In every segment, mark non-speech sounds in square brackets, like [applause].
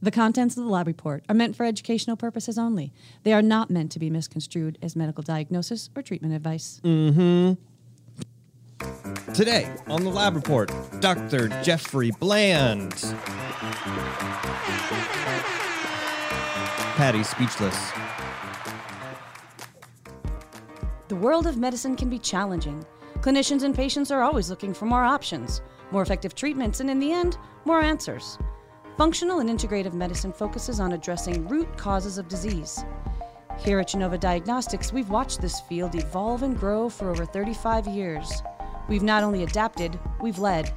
The contents of the lab report are meant for educational purposes only. They are not meant to be misconstrued as medical diagnosis or treatment advice. Mm-hmm. Today on the lab report, Dr. Jeffrey Bland. Patti speechless. The world of medicine can be challenging. Clinicians and patients are always looking for more options, more effective treatments, and in the end, more answers. Functional and integrative medicine focuses on addressing root causes of disease. Here at Genova Diagnostics, we've watched this field evolve and grow for over 35 years. We've not only adapted, we've led.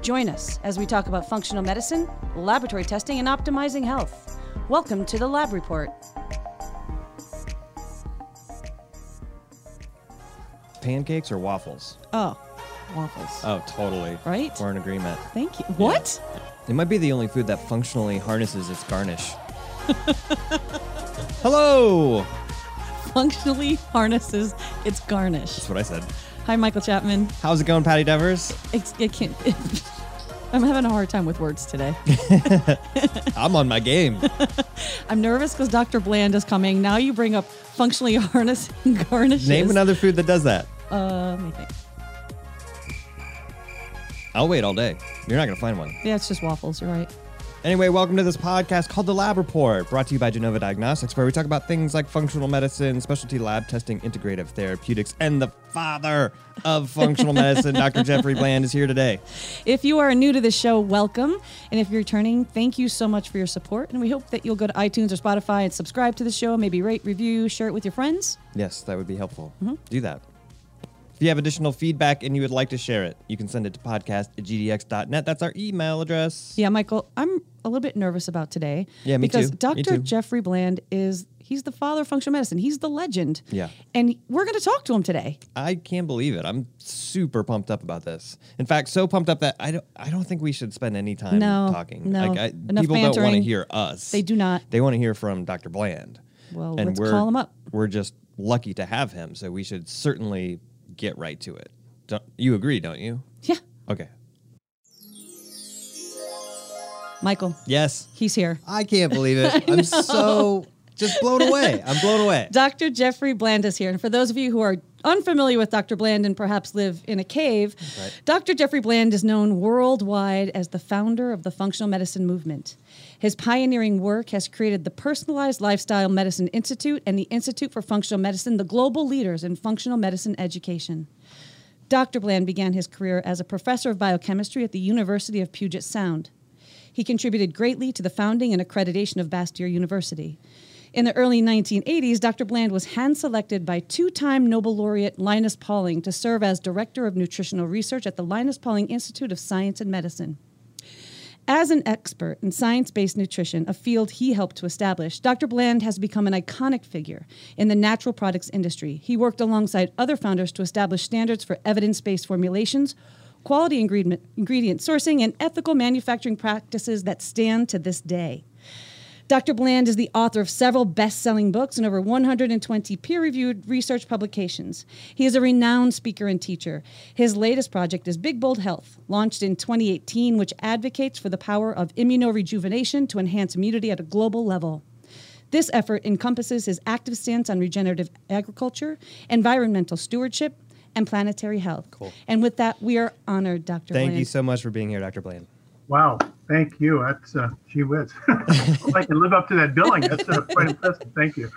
Join us as we talk about functional medicine, laboratory testing, and optimizing health. Welcome to the Lab Report. Pancakes or waffles? Oh, waffles. Oh, totally. Right? We're in agreement. Thank you. What? It might be the only food that functionally harnesses its garnish. [laughs] Hello! Functionally harnesses its garnish. That's what I said. Hi, Michael Chapman. How's it going, Patti Devers? It's, it can't. [laughs] I'm having a hard time with words today. [laughs] I'm on my game. I'm nervous because Dr. Bland is coming. Now you bring up functionally harnessing garnishes. Name another food that does that. Uh, let me think. I'll wait all day. You're not going to find one. Yeah, it's just waffles. You're right. Anyway, welcome to this podcast called The Lab Report, brought to you by Genova Diagnostics, where we talk about things like functional medicine, specialty lab testing, integrative therapeutics, and the father of [laughs] functional medicine, Dr. Jeffrey Bland, is here today. If you are new to the show, welcome. And if you're returning, thank you so much for your support. And we hope that you'll go to iTunes or Spotify and subscribe to the show, maybe rate, review, share it with your friends. Yes, that would be helpful. Mm-hmm. Do that. If you have additional feedback and you would like to share it, you can send it to podcast at gdx.net. That's our email address. Yeah, Michael, I'm a little bit nervous about today. Yeah, me because too. Dr. Me. Jeffrey Bland is he's the father of functional medicine. He's the legend. Yeah. And we're going to talk to him today. I can't believe it. I'm super pumped up about this. In fact, so pumped up that I don't I don't think we should spend any time No, talking. no. Like I, Enough people don't want to hear us. They do not. They want to hear from Dr. Bland. Well, and let's we're, call him up. We're just lucky to have him, so we should certainly get right to it. Don't, you agree, don't you? Yeah. Okay. Michael, Yes. he's here. I can't believe it. [laughs] I'm so just blown away. I'm blown away. Dr. Jeffrey Bland is here. And for those of you who are unfamiliar with Dr. Bland and perhaps live in a cave, Right. Dr. Jeffrey Bland is known worldwide as the founder of the functional medicine movement. His pioneering work has created the Personalized Lifestyle Medicine Institute and the Institute for Functional Medicine, the global leaders in functional medicine education. Dr. Bland began his career as a professor of biochemistry at the University of Puget Sound. He contributed greatly to the founding and accreditation of Bastyr University. In the early 1980s, Dr. Bland was hand selected by two time Nobel laureate Linus Pauling to serve as Director of Nutritional Research at the Linus Pauling Institute of Science and Medicine. As an expert in science based nutrition, a field he helped to establish, Dr. Bland has become an iconic figure in the natural products industry. He worked alongside other founders to establish standards for evidence based formulations, quality ingredient, ingredient sourcing, and ethical manufacturing practices that stand to this day. Dr. Bland is the author of several best selling books and over 120 peer reviewed research publications. He is a renowned speaker and teacher. His latest project is Big Bold Health, launched in 2018, which advocates for the power of immunorejuvenation to enhance immunity at a global level. This effort encompasses his active stance on regenerative agriculture, environmental stewardship, and planetary health. Cool. And with that, we are honored, Dr. Thank Bland. you so much for being here, Dr. Bland. Wow, thank you. That's uh, gee whiz. [laughs] I can live up to that billing, that's uh, quite impressive. Thank you.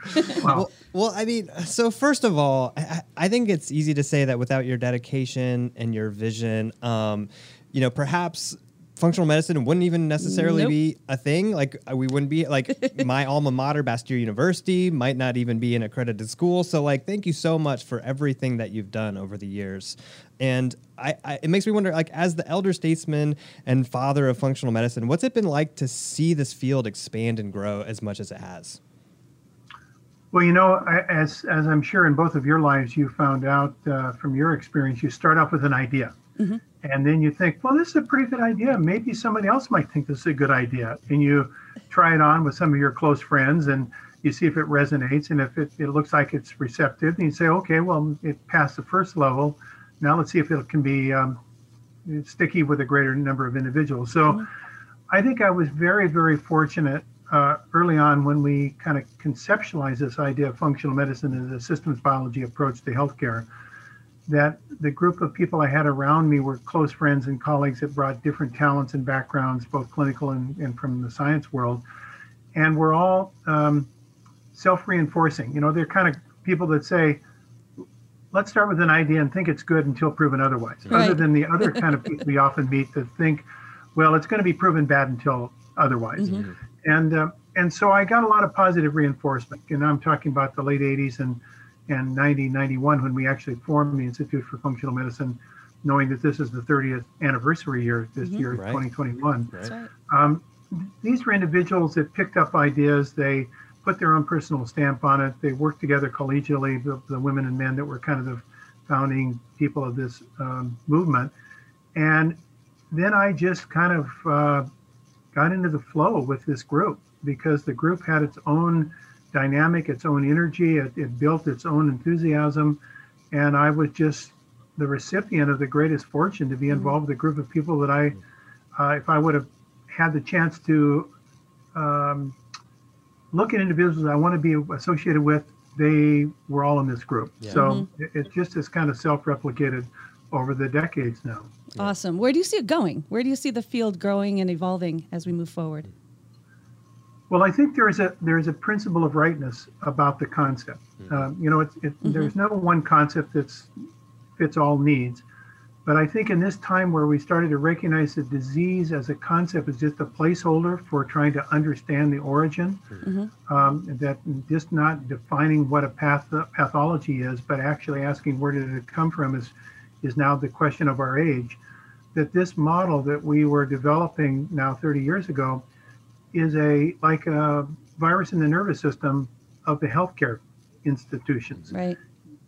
Wow. Well, well, I mean, so first of all, I, I think it's easy to say that without your dedication and your vision, um, you know, perhaps functional medicine wouldn't even necessarily Nope. be a thing. Like uh, we wouldn't be like [laughs] my alma mater, Bastyr University, might not even be an accredited school. So, like, thank you so much for everything that you've done over the years. And I, I, it makes me wonder, like, as the elder statesman and father of functional medicine, what's it been like to see this field expand and grow as much as it has? Well, you know, as as I'm sure in both of your lives, you found out uh, from your experience, you start off with an idea, and then you think, well, this is a pretty good idea. Maybe somebody else might think this is a good idea, and you try it on with some of your close friends, and you see if it resonates, and if it, it looks like it's receptive, then you say, okay, well, it passed the first level. Now let's see if it can be um, sticky with a greater number of individuals. So. I think I was very, very fortunate uh, early on when we kind of conceptualized this idea of functional medicine as a systems biology approach to healthcare. That the group of people I had around me were close friends and colleagues that brought different talents and backgrounds, both clinical and, and from the science world. And we're all um, self reinforcing. You know, they're kind of people that say, let's start with an idea and think it's good until proven otherwise. Right. Other than the other kind of people we [laughs] often meet that think, well, it's going to be proven bad until otherwise. Mm-hmm. And uh, and so I got a lot of positive reinforcement. And I'm talking about the late 80s and and 90, 91 when we actually formed the Institute for Functional Medicine, knowing that this is the 30th anniversary year this mm-hmm. year, right. 2021. Right. Um, these were individuals that picked up ideas. They put their own personal stamp on it. They worked together collegially, the, the women and men that were kind of the founding people of this um, movement. And then I just kind of uh, got into the flow with this group because the group had its own dynamic, its own energy, it, it built its own enthusiasm. And I was just the recipient of the greatest fortune to be mm-hmm. involved with a group of people that I, uh, if I would have had the chance to um, look at individuals I want to be associated with, they were all in this group. Yeah. So mm-hmm. it, it, just has kind of self-replicated over the decades now. Awesome. Where do you see it going? Where do you see the field growing and evolving as we move forward? Well, I think there is a there is a principle of rightness about the concept. Mm-hmm. Um, you know, it, it, mm-hmm. there's no one concept that fits all needs. But I think in this time where we started to recognize the disease as a concept is just a placeholder for trying to understand the origin, mm-hmm. um, that just not defining what a path, pathology is, but actually asking where did it come from is, is now the question of our age. That this model that we were developing now 30 years ago is a like a virus in the nervous system of the healthcare institutions. Right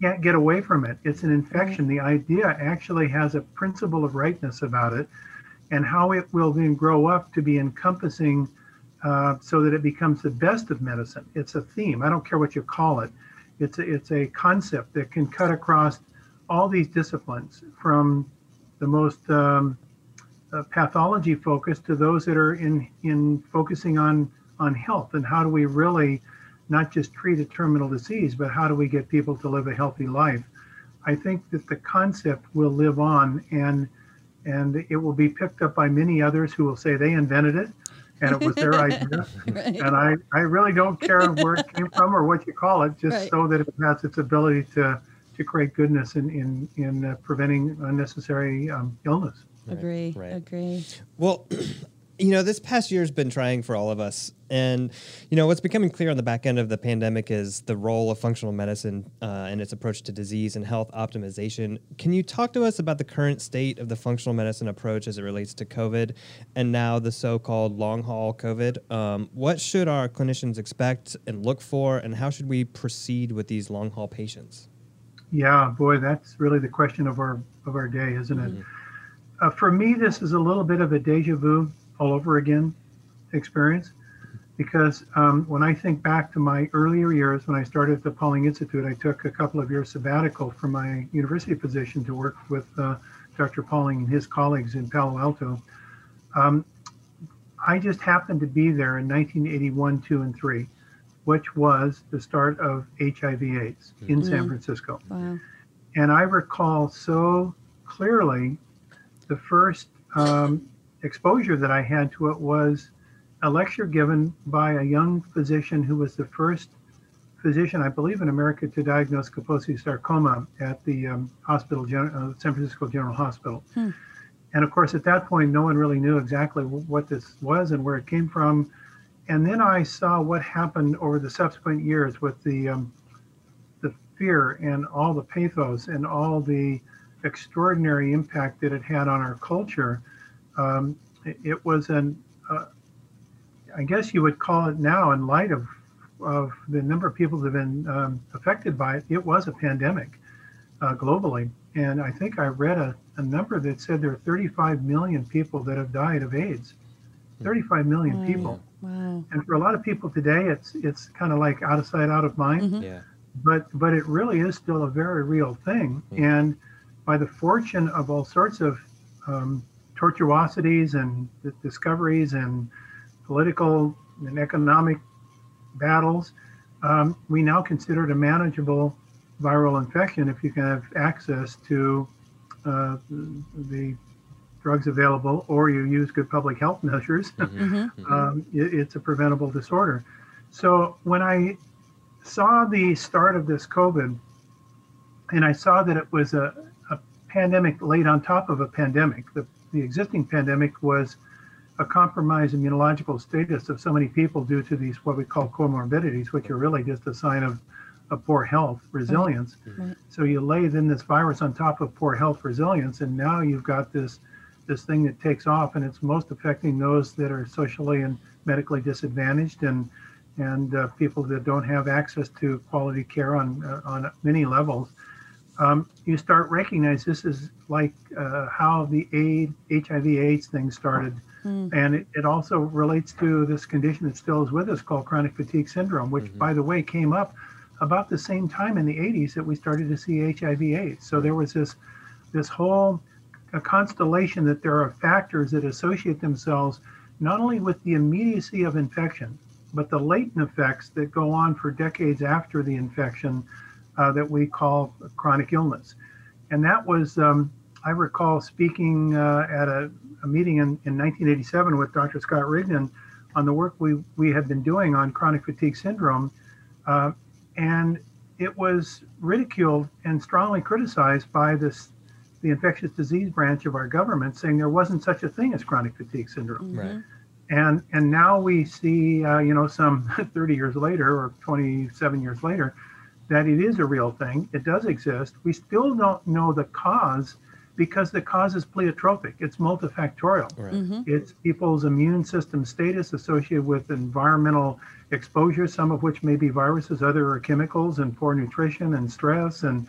can't get away from it. It's an infection. The idea actually has a principle of rightness about it, and how it will then grow up to be encompassing uh, so that it becomes the best of medicine. It's a theme. I don't care what you call it. It's a, it's a concept that can cut across all these disciplines from the most um, uh, pathology focused to those that are in in focusing on on health and how do we really not just treat a terminal disease, but how do we get people to live a healthy life? I think that the concept will live on and and it will be picked up by many others who will say they invented it and it was their [laughs] idea. right. And I, I really don't care where it came from or what you call it, just right. so that it has its ability to, to create goodness in, in, in uh, preventing unnecessary um, illness. Agree. Right. Agree. Well, [clears throat] you know, this past year has been trying for all of us. And, you know, what's becoming clear on the back end of the pandemic is the role of functional medicine uh, and its approach to disease and health optimization. Can you talk to us about the current state of the functional medicine approach as it relates to COVID and now the so called long haul COVID? Um, what should our clinicians expect and look for, and how should we proceed with these long haul patients? Yeah, boy, that's really the question of our of our day, isn't it? Uh, for me, this is a little bit of a deja vu all over again experience because um, when I think back to my earlier years when I started at the Pauling Institute, I took a couple of years sabbatical from my university position to work with uh, Dr. Pauling and his colleagues in Palo Alto. Um, I just happened to be there in 1981, 2, and 3, which was the start of HIV/AIDS in mm-hmm. San Francisco. Wow. And I recall so clearly the first um, exposure that I had to it was a lecture given by a young physician who was the first physician, I believe, in America to diagnose Kaposi sarcoma at the um, hospital, uh, San Francisco General Hospital. Hmm. And of course, at that point, no one really knew exactly what this was and where it came from. And then I saw what happened over the subsequent years with the um, the fear and all the pathos and all the extraordinary impact that it had on our culture um, it, was an, uh, I guess you would call it now, in light of of the number of people that have been um, affected by it, it was a pandemic uh, globally. And I think I read a, a, number that said there are 35 million people that have died of AIDS. 35 million wow. people. Wow. And for a lot of people today, it's it's kind of like out of sight, out of mind. Mm-hmm. Yeah. But but it really is still a very real thing. Mm-hmm. And by the fortune of all sorts of um, tortuosities and discoveries and political and economic battles, um, we now consider it a manageable viral infection if you can have access to uh, the drugs available or you use good public health [laughs] measures. Mm-hmm. mm-hmm. um, it, it's a preventable disorder. So when I saw the start of this COVID, and I saw that it was a, a pandemic laid on top of a pandemic, the, the existing pandemic was a compromised immunological status of so many people due to these what we call comorbidities, which are really just a sign of, of poor health resilience. Right. So you lay then this virus on top of poor health resilience, and now you've got this this thing that takes off, and it's most affecting those that are socially and medically disadvantaged and and uh, people that don't have access to quality care on uh, on many levels. Um, you start recognize this is like uh, how the AIDS, HIV/AIDS thing started Mm. And it, it, also relates to this condition that still is with us called chronic fatigue syndrome, which, mm-hmm. by the way, came up about the same time in the 80s that we started to see HIV/AIDS. So there was this this whole a constellation that there are factors that associate themselves not only with the immediacy of infection, but the latent effects that go on for decades after the infection uh, that we call chronic illness. And that was, um, I recall speaking uh, at a a meeting in, in 1987 with Dr. Scott Rigden on the work we, we had been doing on chronic fatigue syndrome. Uh, and it was ridiculed and strongly criticized by this the infectious disease branch of our government, saying there wasn't such a thing as chronic fatigue syndrome. Right. And and now we see, uh, you know, some [laughs] 30 years later or 27 years later, that it is a real thing. It does exist. We still don't know the cause because the cause is pleiotropic. It's multifactorial. Right. Mm-hmm. It's people's immune system status associated with environmental exposure, some of which may be viruses, other are chemicals and poor nutrition and stress. And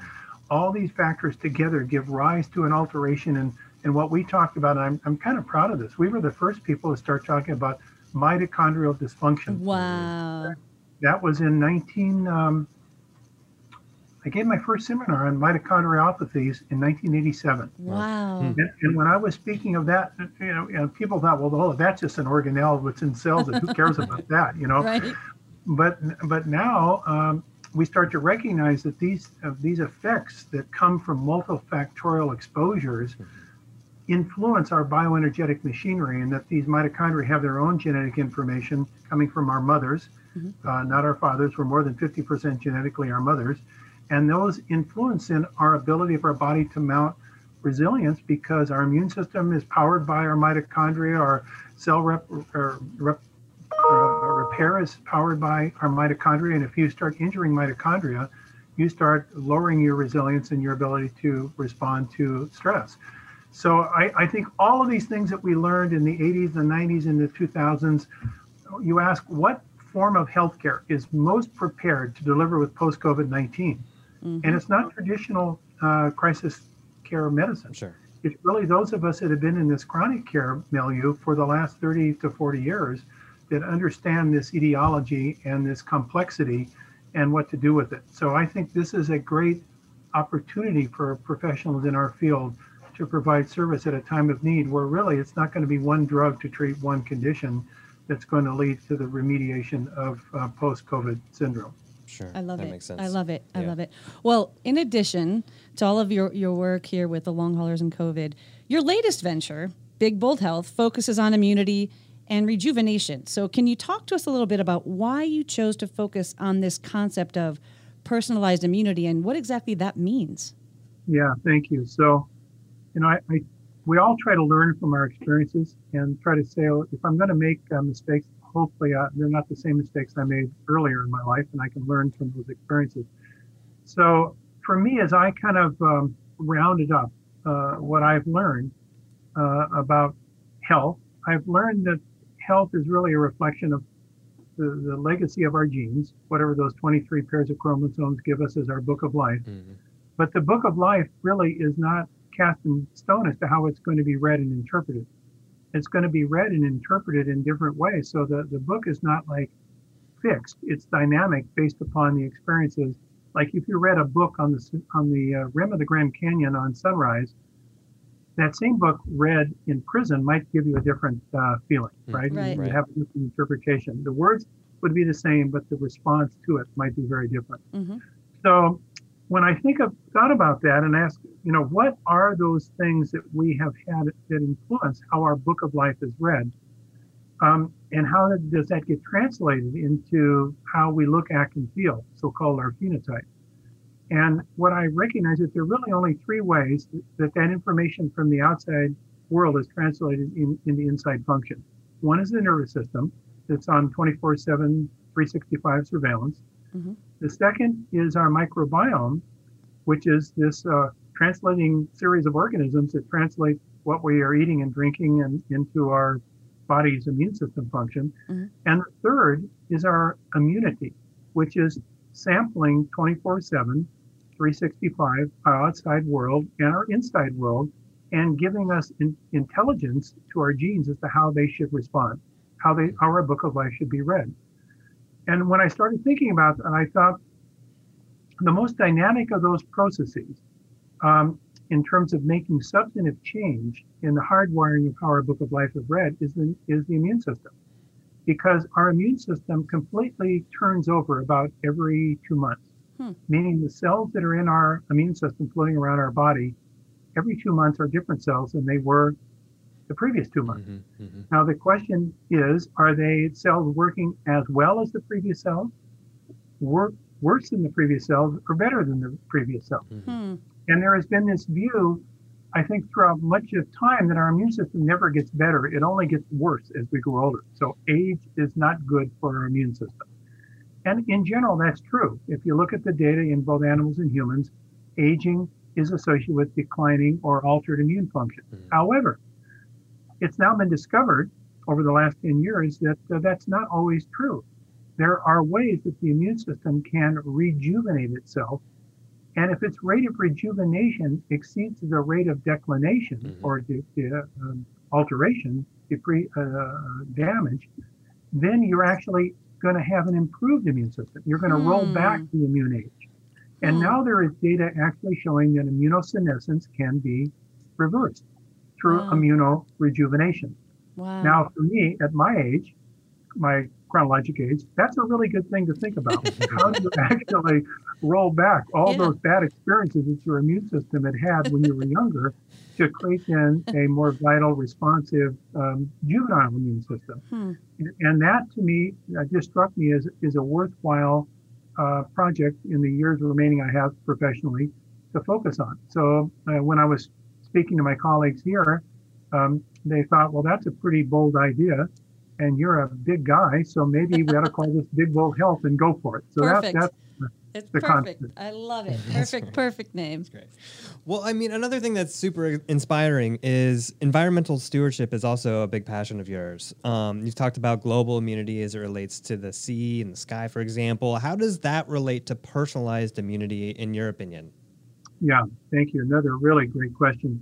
all these factors together give rise to an alteration in, in what we talked about. I'm, I'm kind of proud of this. We were the first people to start talking about mitochondrial dysfunction. Wow. That was in 19. Um, I gave my first seminar on mitochondriopathies in 1987. Wow. And, and, when I was speaking of that, you know, you know, people thought, well, oh, that's just an organelle that's in cells, and who cares about [laughs] that, you know? Right. But but now um, we start to recognize that these uh, these effects that come from multifactorial exposures influence our bioenergetic machinery, and that these mitochondria have their own genetic information coming from our mothers, mm-hmm. uh, not our fathers. We're more than 50% genetically our mothers and those influence in our ability of our body to mount resilience because our immune system is powered by our mitochondria, our cell rep, rep, uh, repair is powered by our mitochondria. And if you start injuring mitochondria, you start lowering your resilience and your ability to respond to stress. So I, I think all of these things that we learned in the 80s, the 90s, and the 2000s, you ask what form of healthcare is most prepared to deliver with post COVID 19? Mm-hmm. And it's not traditional uh, crisis care medicine. Sure. It's really those of us that have been in this chronic care milieu for the last 30 to 40 years that understand this etiology and this complexity and what to do with it. So I think this is a great opportunity for professionals in our field to provide service at a time of need where really it's not going to be one drug to treat one condition that's going to lead to the remediation of uh, post COVID syndrome. Sure. I love that it. Makes sense. I love it. I love it. Well, in addition to all of your, your work here with the long haulers and COVID, your latest venture, Big Bold Health, focuses on immunity and rejuvenation. So, can you talk to us a little bit about why you chose to focus on this concept of personalized immunity and what exactly that means? Yeah, thank you. So, you know, I, I we all try to learn from our experiences and try to say, oh, if I'm going to make uh, mistakes, hopefully uh, they're not the same mistakes I made earlier in my life, and I can learn from those experiences. So for me, as I kind of um, rounded up uh, what I've learned uh, about health, I've learned that health is really a reflection of the, the, legacy of our genes, whatever those 23 pairs of chromosomes give us as our book of life. Mm-hmm. But the book of life really is not cast in stone as to how it's going to be read and interpreted it's going to be read and interpreted in different ways. So the, the book is not like fixed, it's dynamic based upon the experiences. Like if you read a book on the, on the uh, rim of the Grand Canyon on sunrise, that same book read in prison might give you a different uh, feeling, Mm. right? Right. You have a different interpretation. The words would be the same, but the response to it might be very different. Mhm. So when I think of thought about that and ask, you know, what are those things that we have had that influence how our book of life is read? Um, and how does that get translated into how we look, act, and feel, so-called our phenotype? And what I recognize is there are really only three ways that that information from the outside world is translated in, in the inside function. One is the nervous system that's on 24 7, 365 surveillance. Mhm. The second is our microbiome, which is this uh, translating series of organisms that translate what we are eating and drinking and into our body's immune system function. Mhm. And the third is our immunity, which is sampling 24 7, 365, our outside world and our inside world, and giving us in, intelligence to our genes as to how they should respond, how they how our book of life should be read. And when I started thinking about that, I thought the most dynamic of those processes, um, in terms of making substantive change in the hardwiring of how our book of life is read, is the, is the immune system. Because our immune system completely turns over about every two months, Hmm. meaning the cells that are in our immune system floating around our body every two months are different cells than they were the previous two months. Mhm, mhm. Now, the question is are they cells working as well as the previous cells, work worse than the previous cells, or better than the previous cells? Hmm. And there has been this view, I think, throughout much of time that our immune system never gets better. It only gets worse as we grow older. So age is not good for our immune system. And in general, that's true. If you look at the data in both animals and humans, aging is associated with declining or altered immune function. Mhm. However, it's now been discovered over the last 10 years that uh, that's not always true. There are ways that the immune system can rejuvenate itself. And if its rate of rejuvenation exceeds the rate of declination Mhm. or de- de- um, alteration, depre- uh, damage, then you're actually going to have an improved immune system. You're going to roll Hmm. back the immune age. And Hmm. now there is data actually showing that immunosenescence can be reversed through Wow. immunorejuvenation. Wow. Now, for me, at my age, my chronologic age, that's a really good thing to think about. [laughs] How do you actually roll back all Yeah. those bad experiences that your immune system had had when you were younger to create then a [laughs] more vital, responsive um, juvenile immune system? Hmm. And that to me uh, just struck me as is a worthwhile uh, project in the years remaining I have professionally to focus on. So uh, when I was speaking to my colleagues here, um, they thought, well, that's a pretty bold idea. And you're a big guy, so maybe we ought to call this Big Bold Health and go for it. So that, Perfect. that's It's perfect. constant. I love it. [laughs] That's Perfect, perfect name. Great. Well, I mean, another thing that's super inspiring is environmental stewardship is also a big passion of yours. Um, you've talked about global immunity as it relates to the sea and the sky, for example. How does that relate to personalized immunity, in your opinion? Yeah, thank you. Another really great question.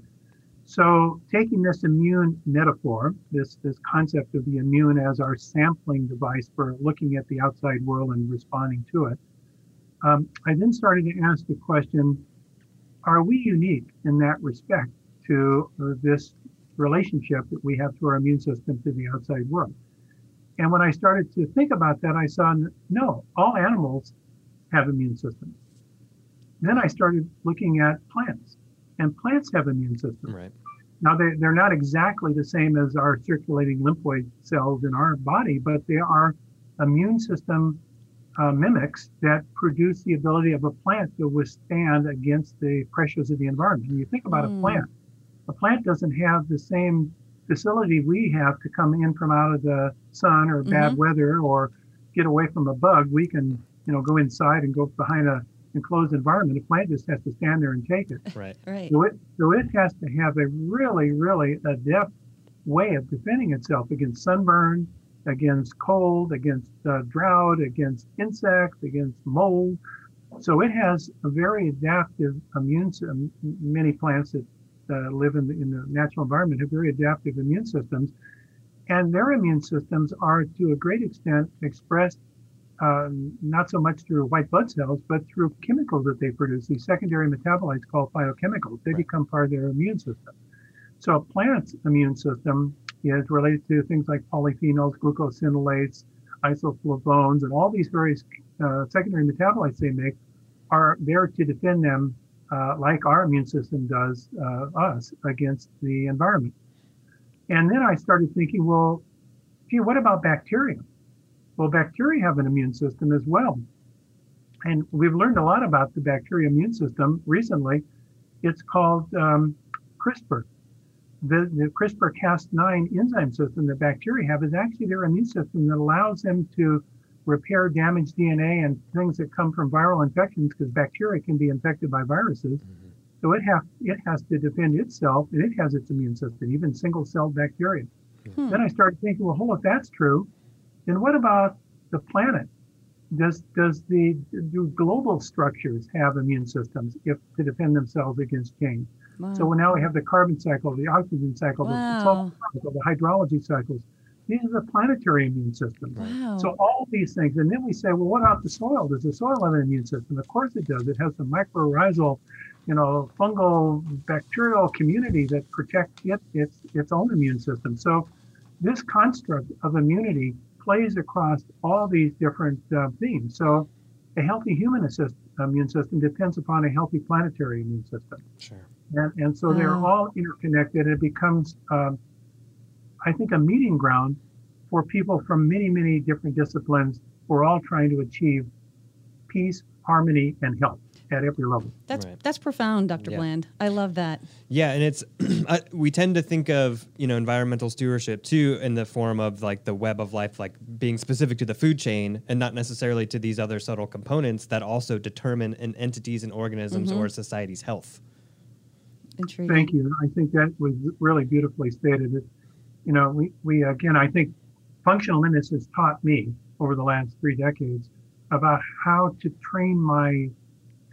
So, taking this immune metaphor, this this concept of the immune as our sampling device for looking at the outside world and responding to it, um, I then started to ask the question: Are we unique in that respect to uh, this relationship that we have to our immune system to the outside world? And when I started to think about that, I saw no, all animals have immune systems. Then I started looking at plants, and plants have immune systems. Right. Now, they, they're not exactly the same as our circulating lymphoid cells in our body, but they are immune system uh, mimics that produce the ability of a plant to withstand against the pressures of the environment. When you think about Mm. a plant, a plant doesn't have the same facility we have to come in from out of the sun or bad Mhm. weather or get away from a bug. We can, you know, go inside and go behind a enclosed environment. A plant just has to stand there and take it. Right. Right. So it, so it has to have a really, really adept way of defending itself against sunburn, against cold, against uh, drought, against insects, against mold. So it has a very adaptive immune system. Many plants that uh, live in the, in the natural environment have very adaptive immune systems. And their immune systems are to a great extent expressed um, not so much through white blood cells, but through chemicals that they produce, these secondary metabolites called phytochemicals. They Right. become part of their immune system. So a plant's immune system is related to things like polyphenols, glucosinolates, isoflavones, and all these various uh, secondary metabolites they make are there to defend them, uh, like our immune system does uh, us against the environment. And then I started thinking, well, gee, what about bacteria? Well, bacteria have an immune system as well. And we've learned a lot about the bacteria immune system recently. It's called um, CRISPR. The, the CRISPR Cas9 enzyme system that bacteria have is actually their immune system that allows them to repair damaged DNA and things that come from viral infections because bacteria can be infected by viruses. Mm-hmm. So it have it has to defend itself and it has its immune system, even single-celled bacteria. Hmm. Then I started thinking, well, hold, if that's true, then what about the planet? Does does the do global structures have immune systems if to defend themselves against change? Wow. So now we have the carbon cycle, the oxygen cycle, wow. the salt cycle, the hydrology cycles. These are the planetary immune systems. Wow. So all these things, and then we say, well, what about the soil? Does the soil have an immune system? Of course it does. It has the mycorrhizal, you know, fungal, bacterial community that protects it, its its own immune system. So this construct of immunity plays across all these different uh, themes. So a healthy human assist, immune system depends upon a healthy planetary immune system. Sure. And, and so they're all interconnected. It becomes um, I think, a meeting ground for people from many, many different disciplines who are all trying to achieve peace, harmony, and health at every level. That's right. that's profound, Dr. Yeah. Bland. I love that. Yeah, and it's [clears throat] we tend to think of you know environmental stewardship too in the form of like the web of life, like being specific to the food chain, and not necessarily to these other subtle components that also determine an entity's and organisms mm-hmm. or society's health. Intriguing. Thank you. I think that was really beautifully stated. It, you know, we, we again, I think functional medicine has taught me over the last three decades about how to train my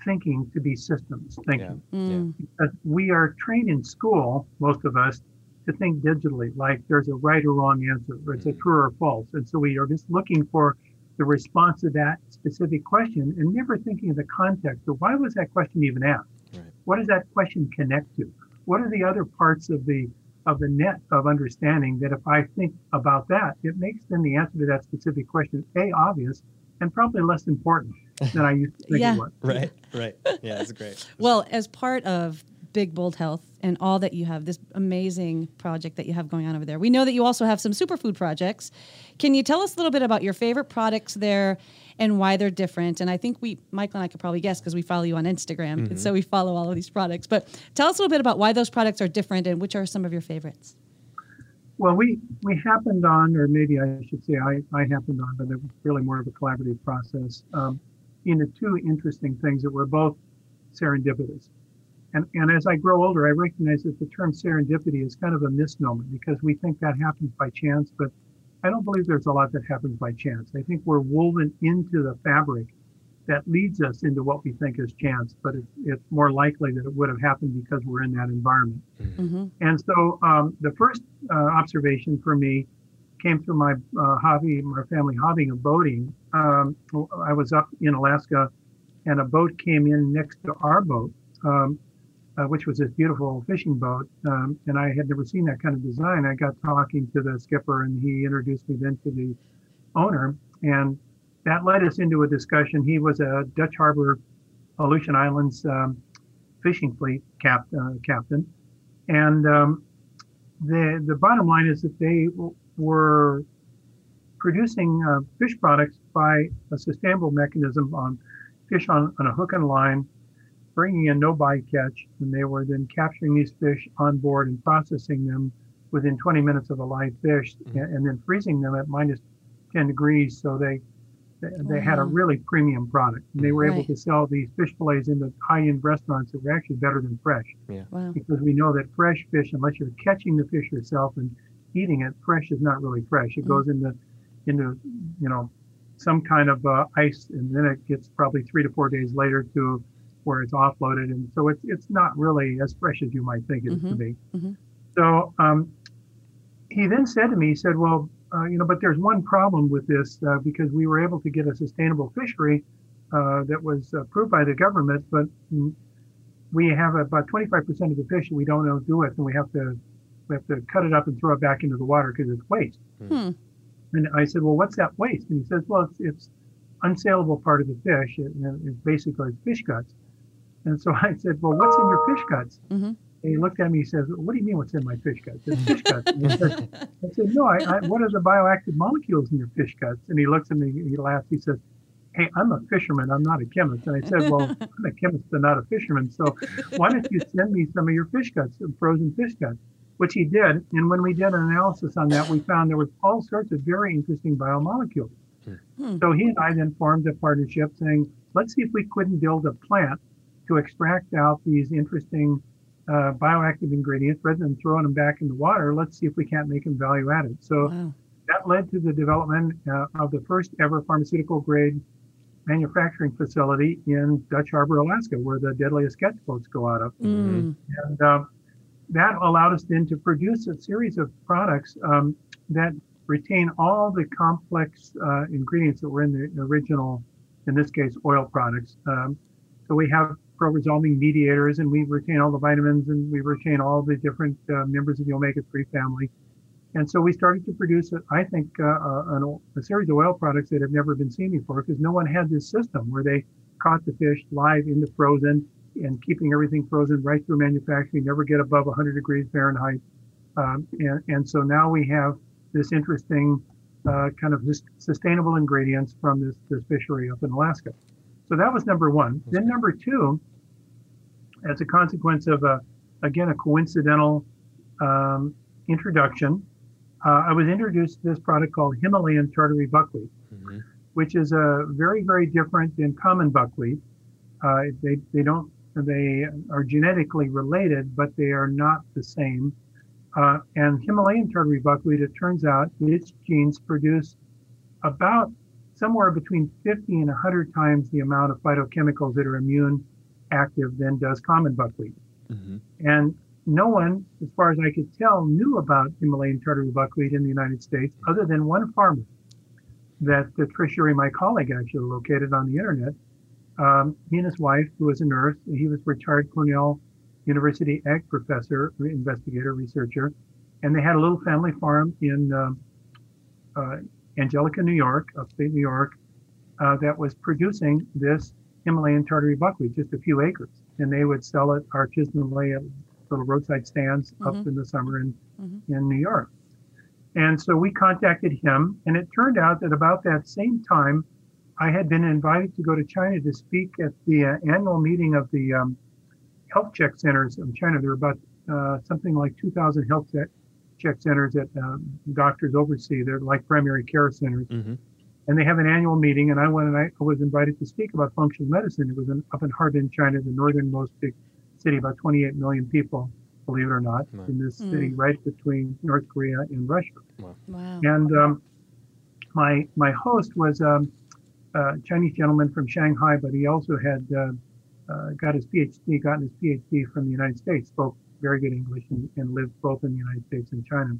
thinking to be systems thinking. Yeah. Mm. Because we are trained in school, most of us, to think digitally, like there's a right or wrong answer, or it's mm. a true or false. And so we are just looking for the response to that specific question and never thinking of the context of why was that question even asked? Right. What does that question connect to? What are the other parts of the of the net of understanding that if I think about that, it makes then the answer to that specific question a obvious and probably less important than I used to think yeah. it was. [laughs] Right, right. Yeah, that's great. [laughs] well, as part of Big Bold Health and all that you have, this amazing project that you have going on over there. We know that you also have some superfood projects. Can you tell us a little bit about your favorite products there and why they're different? And I think we, Michael and I could probably guess because we follow you on Instagram, mm-hmm. and so we follow all of these products. But tell us a little bit about why those products are different and which are some of your favorites. Well, we we happened on, or maybe I should say I, I happened on, but it was really more of a collaborative process. Um, into two interesting things that were both serendipitous. And, and as I grow older, I recognize that the term serendipity is kind of a misnomer because we think that happens by chance, but I don't believe there's a lot that happens by chance. I think we're woven into the fabric that leads us into what we think is chance, but it's, it's more likely that it would have happened because we're in that environment. Mm-hmm. mm-hmm. And so um, the first uh, observation for me came through my uh, hobby, my family hobby of boating. Um, I was up in Alaska and a boat came in next to our boat. Um, uh, which was this beautiful fishing boat. Um, and I had never seen that kind of design. I got talking to the skipper, and he introduced me then to the owner, and that led us into a discussion. He was a Dutch Harbor, Aleutian Islands um, fishing fleet cap, uh, captain, and um, the the bottom line is that they w- were producing uh, fish products by a sustainable mechanism on fish on, on a hook and line bringing in no bycatch, and they were then capturing these fish on board and processing them within 20 minutes of a live fish, mm-hmm. and, and, then freezing them at minus 10 degrees. So they they, they had a mm-hmm. really premium product. And they were right. able to sell these fish fillets into high-end restaurants that were actually better than fresh. Yeah. Wow. Because we know that fresh fish, unless you're catching the fish yourself and eating it, fresh is not really fresh. It mm-hmm. goes into into you know some kind of uh, ice, and then it gets probably three to four days later to where it's offloaded, and so it's it's not really as fresh as you might think it mm-hmm. to be. Mm-hmm. So um, he then said to me, he said, "Well, uh, you know, but there's one problem with this uh, because we were able to get a sustainable fishery uh, that was approved by the government, but we have about 25% of the fish that we don't know do it, and we have to we have to cut it up and throw it back into the water because it's waste. Hmm. And I said, well, what's that waste? And he says, well, it's, it's unsaleable part of the fish. And it's basically fish guts. And so [laughs] I said, well, what's in your fish guts? Mm-hmm. And he looked at me. He says, "What do you mean? What's in my fish guts? It's fish guts." And he said, I said, "No. I, I, what are the bioactive molecules in your fish guts?" And he looks at me. He laughs. He says, "Hey, I'm a fisherman. I'm not a chemist." And I said, "Well, I'm a chemist, but not a fisherman. So why don't you send me some of your fish guts, some frozen fish guts?" Which he did. And when we did an analysis on that, we found there was all sorts of very interesting biomolecules. Hmm. So he and I then formed a partnership, saying, "Let's see if we couldn't build a plant to extract out these interesting." Uh, bioactive ingredients rather than throwing them back in the water. Let's see if we can't make them value added. So Wow. that led to the development uh, of the first ever pharmaceutical grade manufacturing facility in Dutch Harbor, Alaska, where the deadliest Catch boats go out of. Mm. And uh, that allowed us then to produce a series of products um, that retain all the complex uh, ingredients that were in the original, in this case, oil products. Um, so we have pro-resolving mediators, and we retain all the vitamins, and we retain all the different uh, members of the omega-3 family. And so we started to produce, I think, uh, a, a, series of oil products that have never been seen before, because no one had this system where they caught the fish live in the frozen and keeping everything frozen right through manufacturing, never get above 100 degrees Fahrenheit. Um, and, and so now we have this interesting uh, kind of sustainable ingredients from this, this fishery up in Alaska. So that was number one. Then number two, as a consequence of a, again, a coincidental um, introduction, uh, I was introduced to this product called Himalayan tartary buckwheat, Mhm. which is a very, very different than common buckwheat. Uh, they, they don't, they are genetically related, but they are not the same. Uh, and Himalayan tartary buckwheat, it turns out its genes produce about somewhere between 50 and 100 times the amount of phytochemicals that are immune active than does common buckwheat. Mhm. And no one, as far as I could tell, knew about Himalayan tartary buckwheat in the United States other than one farmer that the Uri, my colleague, actually located on the internet. Um, he and his wife, who was a nurse, he was retired Cornell University ag professor, investigator, researcher, and they had a little family farm in um, uh, Angelica, New York, upstate New York, uh, that was producing this Himalayan tartary buckwheat, just a few acres. And they would sell it artisanally at little roadside stands up Mhm. in the summer in, Mhm. in New York. And so we contacted him, and it turned out that about that same time, I had been invited to go to China to speak at the uh, annual meeting of the um, health check centers of China. There were about uh, something like 2,000 health check, check centers that um, doctors oversee. They're like primary care centers. Mhm. And they have an annual meeting, and I went and I was invited to speak about functional medicine. It was in, up in Harbin, China, the northernmost big city, about 28 million people, believe it or not, Wow. in this Mm. city right between North Korea and Russia. Wow. And um, my my host was um, a Chinese gentleman from Shanghai, but he also had uh, uh, got his PhD, gotten his PhD from the United States, spoke very good English, and, and lived both in the United States and China.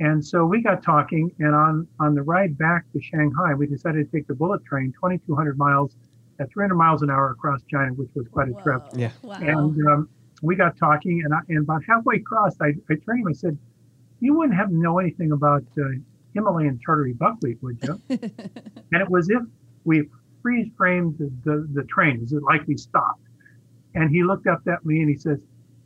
And so we got talking, and on on the ride back to Shanghai, we decided to take the bullet train, 2,200 miles at 300 miles an hour across China, which was quite a trip. Yeah. Wow. And um, we got talking, and, I, and about halfway across, I, I turned to him. I said, "You wouldn't have to know anything about uh, Himalayan tartary buckwheat, would you?" [laughs] and it was if we freeze framed the, the, the train, as it like we stopped. And he looked up at me and he says,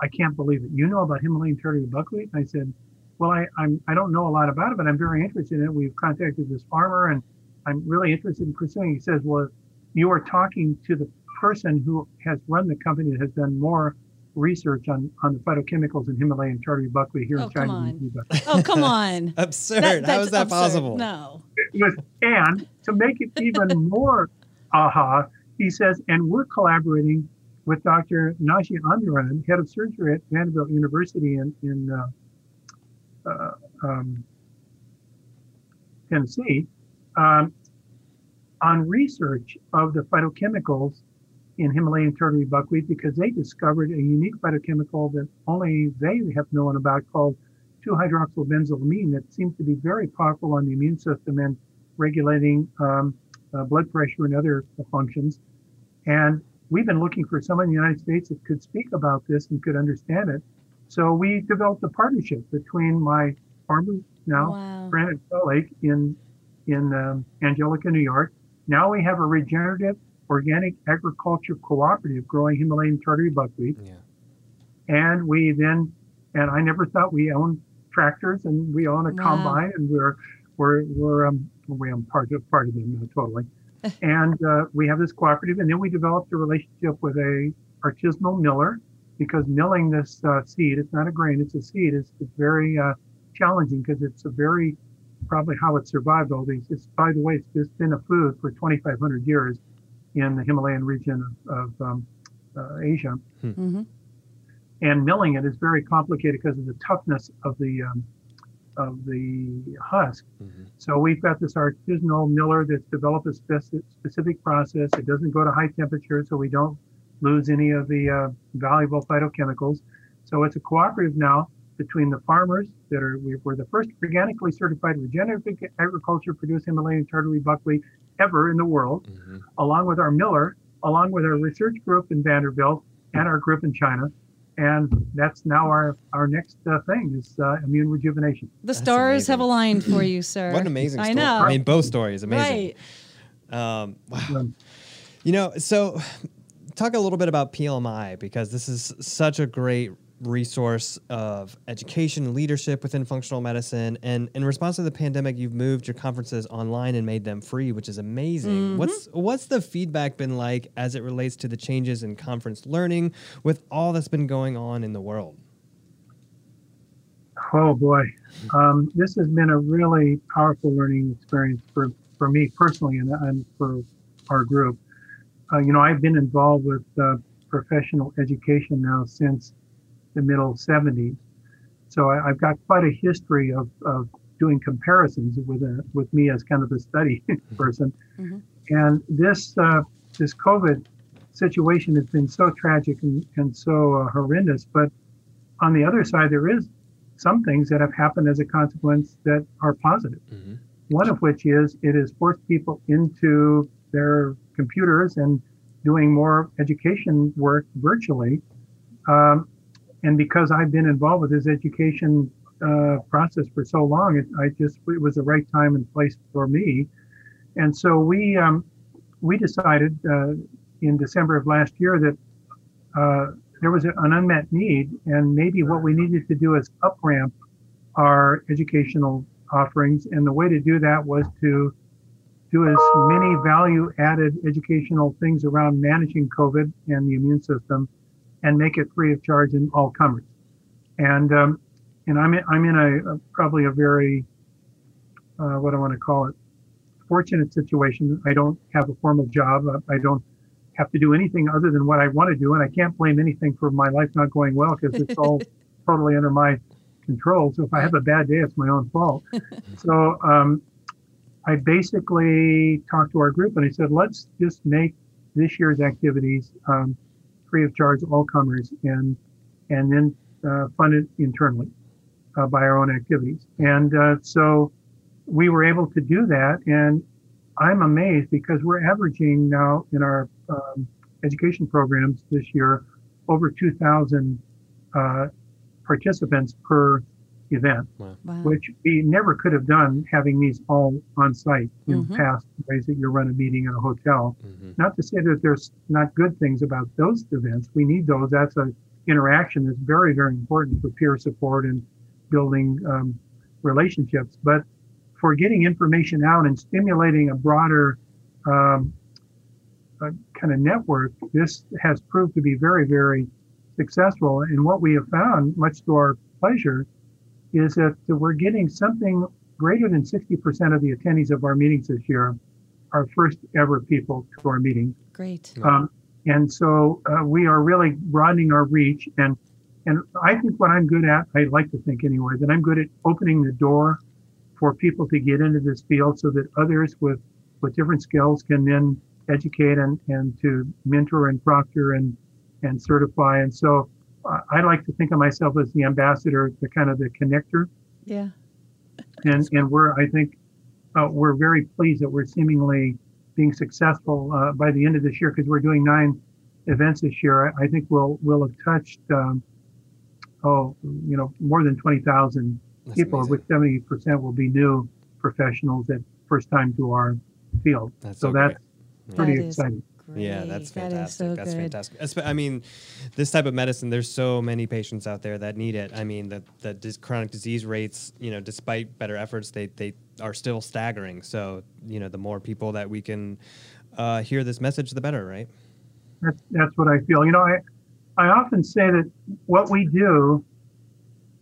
"I can't believe it. You know about Himalayan tartary buckwheat?" And I said, "Well, I I'm I don't know a lot about it, but I'm very interested in it. We've contacted this farmer, and I'm really interested in pursuing." He says, "Well, you are talking to the person who has run the company that has done more." research on, on the phytochemicals in Himalayan tartary buckwheat here Oh, in China. come on. [laughs] oh, come on. [laughs] Absurd. That- How that's is that absurd. possible? No. With, and to make it even [laughs] more aha, he says, and we're collaborating with Dr. Naji Abumrad, head of surgery at Vanderbilt University in, in uh, uh, um, Tennessee, um, on research of the phytochemicals in Himalayan tartary buckwheat because they discovered a unique phytochemical that only they have known about called 2-hydroxybenzylamine that seems to be very powerful on the immune system and regulating um, uh, blood pressure and other functions. And we've been looking for someone in the United States that could speak about this and could understand it. So we developed a partnership between my farmer now, Wow. friend and colleague in in um, Angelica, New York. Now we have a regenerative organic agriculture cooperative growing Himalayan tartary buckwheat. Yeah. And we then, and I never thought we owned tractors and we own a Wow. combine and we're, we're, we're, um, we am part of, part of them, not totally. And uh, we have this cooperative and then we developed a relationship with a artisanal miller because milling this uh, seed, it's not a grain, it's a seed, is it's very uh, challenging because it's a very, probably how it survived all these. It's, by the way, it's just been a food for 2,500 years in the Himalayan region of, of um, uh, Asia hmm and milling it is very complicated because of the toughness of the um, of the husk. Mhm. So we've got this artisanal miller that's developed a speci- specific process. It doesn't go to high temperature, so we don't lose any of the uh, valuable phytochemicals. So it's a cooperative now between the farmers that are we were the first organically certified regenerative agriculture produced Himalayan tartary buckwheat ever in the world, Mhm. along with our miller, along with our research group in Vanderbilt and our group in China. And that's now our, our next uh, thing is uh, immune rejuvenation. The stars have aligned for you, sir. What an amazing I know. I mean, both stories, amazing. Right. Um, wow. Um, You know, so talk a little bit about PLMI because this is such a great resource of education and leadership within functional medicine. And in response to the pandemic, you've moved your conferences online and made them free, which is amazing. What's what's the feedback been like as it relates to the changes in conference learning with all that's been going on in the world? Oh boy, um, this has been a really powerful learning experience for, for me personally and, and for our group. Uh, you know, I've been involved with uh, professional education now since the middle 70s. So I, I've got quite a history of, of doing comparisons with a, with me as kind of a study [laughs] person. Mhm. And this uh, this COVID situation has been so tragic and, and so uh, horrendous. But on the other side, there is some things that have happened as a consequence that are positive. Mhm. One of which is it has forced people into their computers and doing more education work virtually. Um, and because I've been involved with this education uh, process for so long, it, I just it was the right time and place for me. And so we um, we decided uh, in December of last year that uh, there was an unmet need, and maybe what we needed to do is up ramp our educational offerings. And the way to do that was to do as many value added educational things around managing COVID and the immune system and make it free of charge in all comers. And, um, and I'm in, I'm in a, a probably a very, uh, what do I want to call it, fortunate situation. I don't have a formal job. I don't have to do anything other than what I want to do. And I can't blame anything for my life not going well because it's all [laughs] totally under my control. So if I have a bad day, it's my own fault. [laughs] so um, I basically talked to our group and I said, let's just make this year's activities um, free of charge, all comers, and and then uh, fund it internally uh, by our own activities. And uh, so we were able to do that. And I'm amazed because we're averaging now in our um, education programs this year over 2,000 uh, participants per event, Wow. which we never could have done having these all on site in Mhm. past ways that you run a meeting at a hotel. Mhm. Not to say that there's not good things about those events. We need those. That's a interaction that's very, very important for peer support and building um, relationships. But for getting information out and stimulating a broader um, uh, kind of network, this has proved to be very, very successful. And what we have found, much to our pleasure, is that we're getting something greater than 60% of the attendees of our meetings this year are first ever people to our meetings. Great. Um, and so uh, we are really broadening our reach. And and I think what I'm good at, I like to think anyway, that I'm good at opening the door for people to get into this field so that others with, with different skills can then educate and, and to mentor and proctor and, and certify. And so uh, I like to think of myself as the ambassador, the kind of the connector. Yeah. And, and we're, I think, uh, we're very pleased that we're seemingly being successful uh, by the end of this year because we're doing nine events this year. I, I think we'll we'll have touched um, oh, you know, more than 20,000 That's people, of amazing. which 70% will be new professionals at first time to our field. That's so so that's great. pretty That is exciting. Yeah, great. that's That is fantastic. so that's good. fantastic. I mean, this type of medicine, there's so many patients out there that need it. I mean, the the dis- chronic disease rates, you know, despite better efforts, they they are still staggering. So, you know, the more people that we can uh, hear this message, the better, right? That's that's what I feel. You know, I I often say that what we do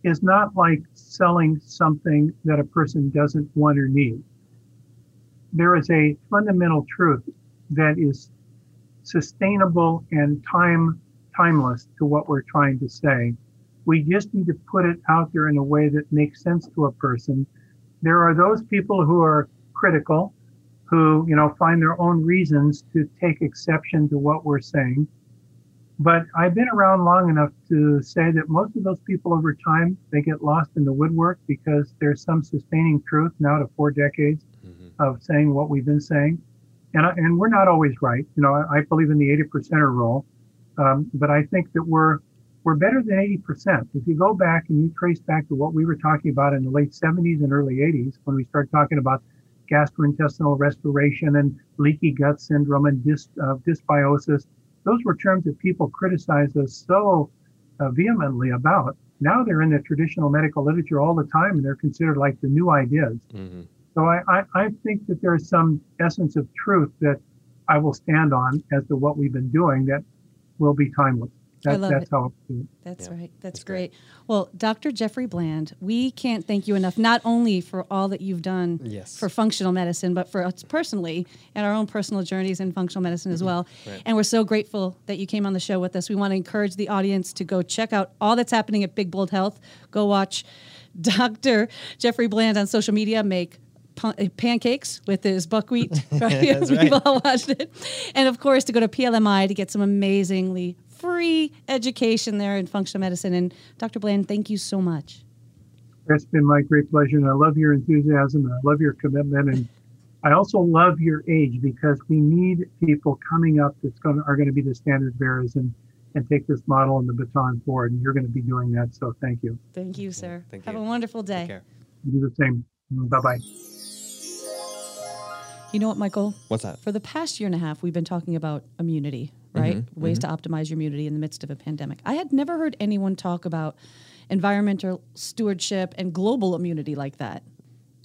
is not like selling something that a person doesn't want or need. There is a fundamental truth that is sustainable and time timeless to what we're trying to say. We just need to put it out there in a way that makes sense to a person. There are those people who are critical, who, you know, find their own reasons to take exception to what we're saying. But I've been around long enough to say that most of those people over time, they get lost in the woodwork because there's some sustaining truth now to four decades mm-hmm. of saying what we've been saying. And, I, and we're not always right. You know, I, I believe in the 80 percenter rule. Um, but I think that we're, we're better than 80%. If you go back and you trace back to what we were talking about in the late 70s and early 80s, when we started talking about gastrointestinal respiration and leaky gut syndrome and dys, uh, dysbiosis, those were terms that people criticized us so uh, vehemently about. Now they're in the traditional medical literature all the time and they're considered like the new ideas. Mm-hmm. So I, I, I think that there's some essence of truth that I will stand on as to what we've been doing that will be timeless. I love that's it. how I see it. That's Yeah, right. That's, that's great. great. Well, Dr. Jeffrey Bland, we can't thank you enough, not only for all that you've done Yes. for functional medicine, but for us personally and our own personal journeys in functional medicine as well. Mm-hmm. Right. And we're so grateful that you came on the show with us. We want to encourage the audience to go check out all that's happening at Big Bold Health. Go watch [laughs] Dr. Jeffrey Bland on social media make pa- Eh, pancakes with his buckwheat. [laughs] Right? That's [laughs] right. We've all watched it. And of course, to go to PLMI to get some amazingly free education there in functional medicine. And Dr. Bland, thank you so much. It's been my great pleasure. And I love your enthusiasm and I love your commitment. And I also love your age because we need people coming up that's going to, are going to be the standard bearers and, and take this model and the baton forward. And you're going to be doing that. So thank you. Thank you, sir. Thank Have you. a wonderful day. Take care. You do the same. Bye bye. You know what, Michael? What's that? For the past year and a half, we've been talking about immunity, right? Mm-hmm, Ways to optimize your immunity in the midst of a pandemic. I had never heard anyone talk about environmental stewardship and global immunity like that.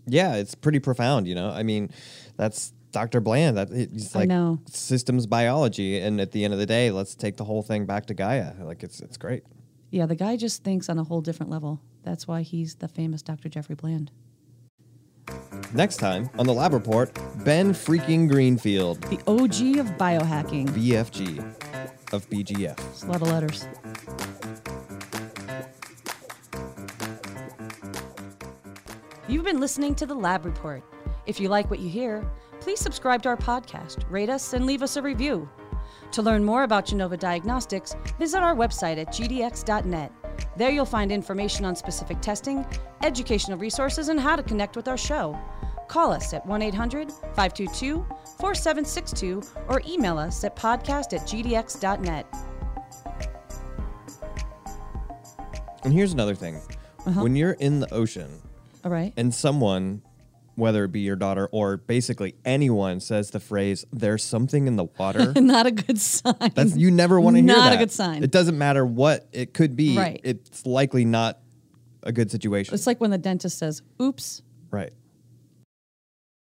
Yeah, it's pretty profound. You know, I mean, that's Dr. Bland. That it's like systems biology, and at the end of the day, let's take the whole thing back to Gaia. Like it's it's great. Yeah, the guy just thinks on a whole different level. That's why he's the famous Dr. Jeffrey Bland. Next time on the Lab Report, Ben freaking Greenfield, The OG of biohacking. BFG of BGF. It's a lot of letters. You've been listening to the Lab Report. If you like what you hear, please subscribe to our podcast, rate us, and leave us a review. To learn more about Genova Diagnostics, visit our website at gdx.net. There you'll find information on specific testing, educational resources, and how to connect with our show. Call us at 1 800 522 4762 or email us at podcast at gdx.net. And here's another thing: Uh-huh. when you're in the ocean All right. and someone, whether it be your daughter or basically anyone, says the phrase "There's something in the water," [laughs] Not a good sign. that's you never want to hear Not a good sign. It doesn't matter what it could be. Right. It's likely not a good situation. It's like when the dentist says, oops, right.